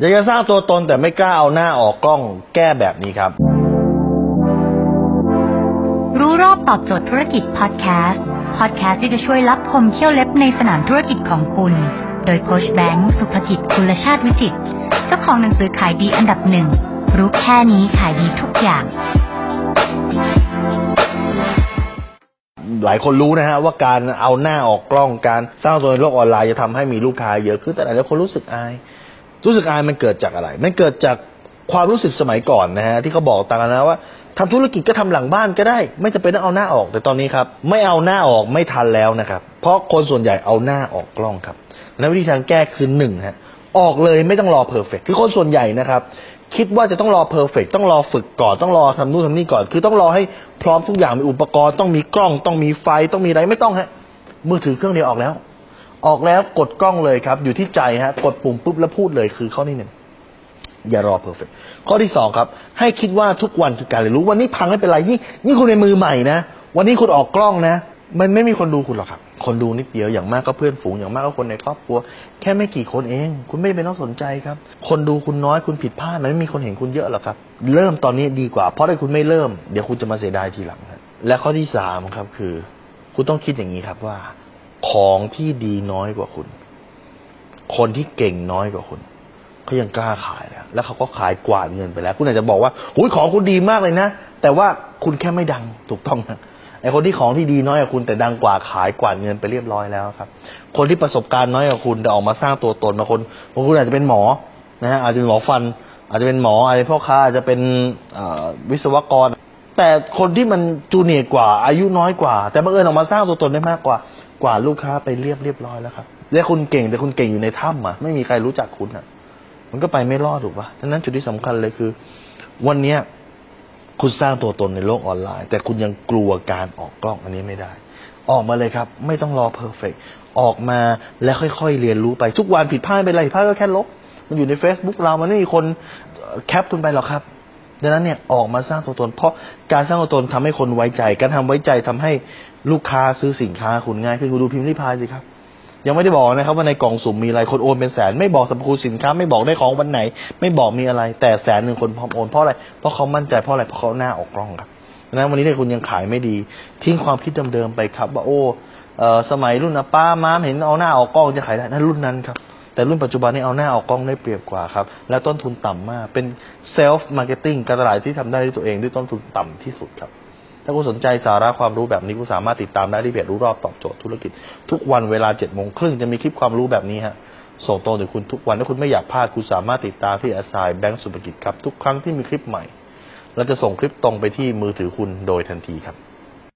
อยากจะสร้างตัวตนแต่ไม่กล้าเอาหน้าออกกล้องแก้แบบนี้ครับ รู้รอบตอบโจทย์ธุรกิจพอดแคสต์พอดแคสต์ที่จะช่วยรับพมเที่ยวเล็บในสนามธุรกิจของคุณ โดยโคชแบงค์สุภกิจคุณชาติวิจิตรเจ้าของหนังสือขายดีอันดับหนึ่งรู้แค่นี้ขายดีทุกอย่าง หลายคนรู้นะฮะว่าการเอาหน้าออกกล้องการสร้างตัวในโลกออนไลน์จะทำให้มีลูกค้าเยอะขึ้นแต่หลายคนรู้สึกอาย รู้สึกอายมันเกิดจากอะไร มันเกิดจากความรู้สึกสมัยก่อนนะฮะที่เขาบอกต่างนะว่าทำธุรกิจก็ทำหลังบ้านก็ได้ ไม่จำเป็นต้องเอาหน้าออก แต่ตอนนี้ครับ ไม่เอาหน้าออกไม่ทันแล้วนะครับ เพราะคนส่วนใหญ่เอาหน้าออกกล้องครับ และวิธีทางแก้คือหนึ่งฮะออกเลยไม่ต้องรอ perfect คือคนส่วนใหญ่นะครับ คิดว่าจะต้องรอ perfect ต้องรอฝึกก่อนต้องรอทำนู่นทำนี่ก่อน คือต้องรอให้พร้อมทุกอย่างมีอุปกรณ์ต้องมีกล้อง ต้องมีไฟต้องมีอะไรไม่ต้องฮะมือถือเครื่องเดียวออกแล้ว ออกแล้วกดกล้องเลยครับ อยู่ที่ใจฮะ กดปุ่มปุ๊บแล้วพูดเลยคือข้อที่หนึ่งอย่ารอเพอร์เฟกข้อที่สองครับ ให้คิดว่าทุกวันคือการเรียนรู้ วันนี้พังไม่เป็นไรยิ่งยิ่งคุณในมือใหม่นะวันนี้คุณออกกล้องนะ มันไม่มีคนดูคุณหรอกครับ คนดูนิดเดียวอย่างมากก็เพื่อนฝูงอย่างมากก็คนในครอบครัว แค่ไม่กี่คนเอง คุณไม่เป็นต้องสนใจครับ คนดูคุณน้อยคุณผิดพลาดมันไม่มีคนเห็นคุณเยอะหรอกครับ เริ่มตอนนี้ดีกว่า เพราะถ้าคุณไม่เริ่มเดี๋ยวคุณจะมาเสียดายทีหลังครับและข้อที่สามครับคือ คุณต้องคิดอย่างนี้ครับว่า ของที่ดีน้อยกว่าคุณ คนที่เก่งน้อยกว่าคุณเขายังกล้าขายแล้วแล้วเขาก็ขายกวาดเงินไปแล้ว คุณอาจจะบอกว่าหุยของคุณดีมากเลยนะ แต่ว่าคุณแค่ไม่ดังถูกต้องนะไอคนที่ของที่ดีน้อยกว่าคุณแต่ดังกว่าขายกวาดเงินไปเรียบร้อยแล้วครับ คนที่ประสบการณ์น้อยกว่าคุณแต่ออกมาสร้างตัวตนบางคนบางคนอาจจะเป็นหมอนะฮะอาจจะเป็นหมอฟัน อาจจะเป็นหมออาจจะเป็นพ่อค้าอาจจะเป็นวิศวกร แต่คนที่มันจูเนียร์กว่า อายุน้อยกว่า แต่บังเอิญออกมาสร้างตัวตนได้มากกว่า กว่าลูกค้าไปเรียบเรียบร้อยแล้วครับและคุณเก่งแต่คุณเก่งอยู่ในถ้ำอะไม่มีใครรู้จักคุณอะ มันก็ไปไม่รอดถูกปะดังนั้นจุดที่สำคัญเลยคือ วันเนี้ยคุณสร้างตัวตนในโลกออนไลน์ แต่คุณยังกลัวการออกกล้องอันนี้ไม่ได้ ออกมาเลยครับ ไม่ต้องรอเพอร์เฟกออกมาแล้วค่อยๆเรียนรู้ไปทุกวันผิดพลาดไปอะไรผิดพลาดก็แค่ลบ มันอยู่ใน Facebook เรามันไม่มีคนแคปคุณไปหรอกครับ ดังนั้นเนี่ยออกมาสร้างตัวตน เพราะการสร้างตัวตนทำให้คนไว้ใจ การทำไว้ใจทำให้ลูกค้าซื้อสินค้าคุณง่ายขึ้นคุณดูพิมพ์ริพายสิครับ ยังไม่ได้บอกนะครับว่าในกล่องสุ่มมีอะไรคนโอนเป็นแสน ไม่บอกสรรพคุณสินค้า ไม่บอกได้ของวันไหน ไม่บอกมีอะไร แต่แสนหนึ่งคนพร้อมโอนเพราะอะไรเพราะเขามั่นใจเพราะอะไรเพราะเขาหน้าออกกล้องครับดังนั้นวันนี้เนี่ยคุณยังขายไม่ดี ทิ้งความคิดเดิมๆไปครับว่าโอ้เออสมัยรุ่นอาป้าม้ามเห็นเอาหน้าออกกล้องจะขายได้นั่นรุ่นนั้นครับ แต่รุ่นปัจจุบันนี้เอาหน้าออกกล้องได้เปรียบกว่าครับ และต้นทุนต่ำมาก เป็น self marketing การตลาดที่ทำได้ด้วยตัวเองด้วยต้นทุนต่ำที่สุดครับ ถ้าคุณสนใจสาระความรู้แบบนี้คุณสามารถติดตามได้ที่เพจรู้รอบตอบโจทย์ธุรกิจ ทุกวันเวลาเจ็ดโมงครึ่งจะมีคลิปความรู้แบบนี้ฮะส่งตรงถึงคุณทุกวันถ้าคุณไม่อยากพลาดคุณสามารถติดตามที่อาซายแบงก์สุภกิจครับทุกครั้งที่มีคลิปใหม่เราจะส่งคลิปตรงไปที่มือถือคุณโดยทันทีครับ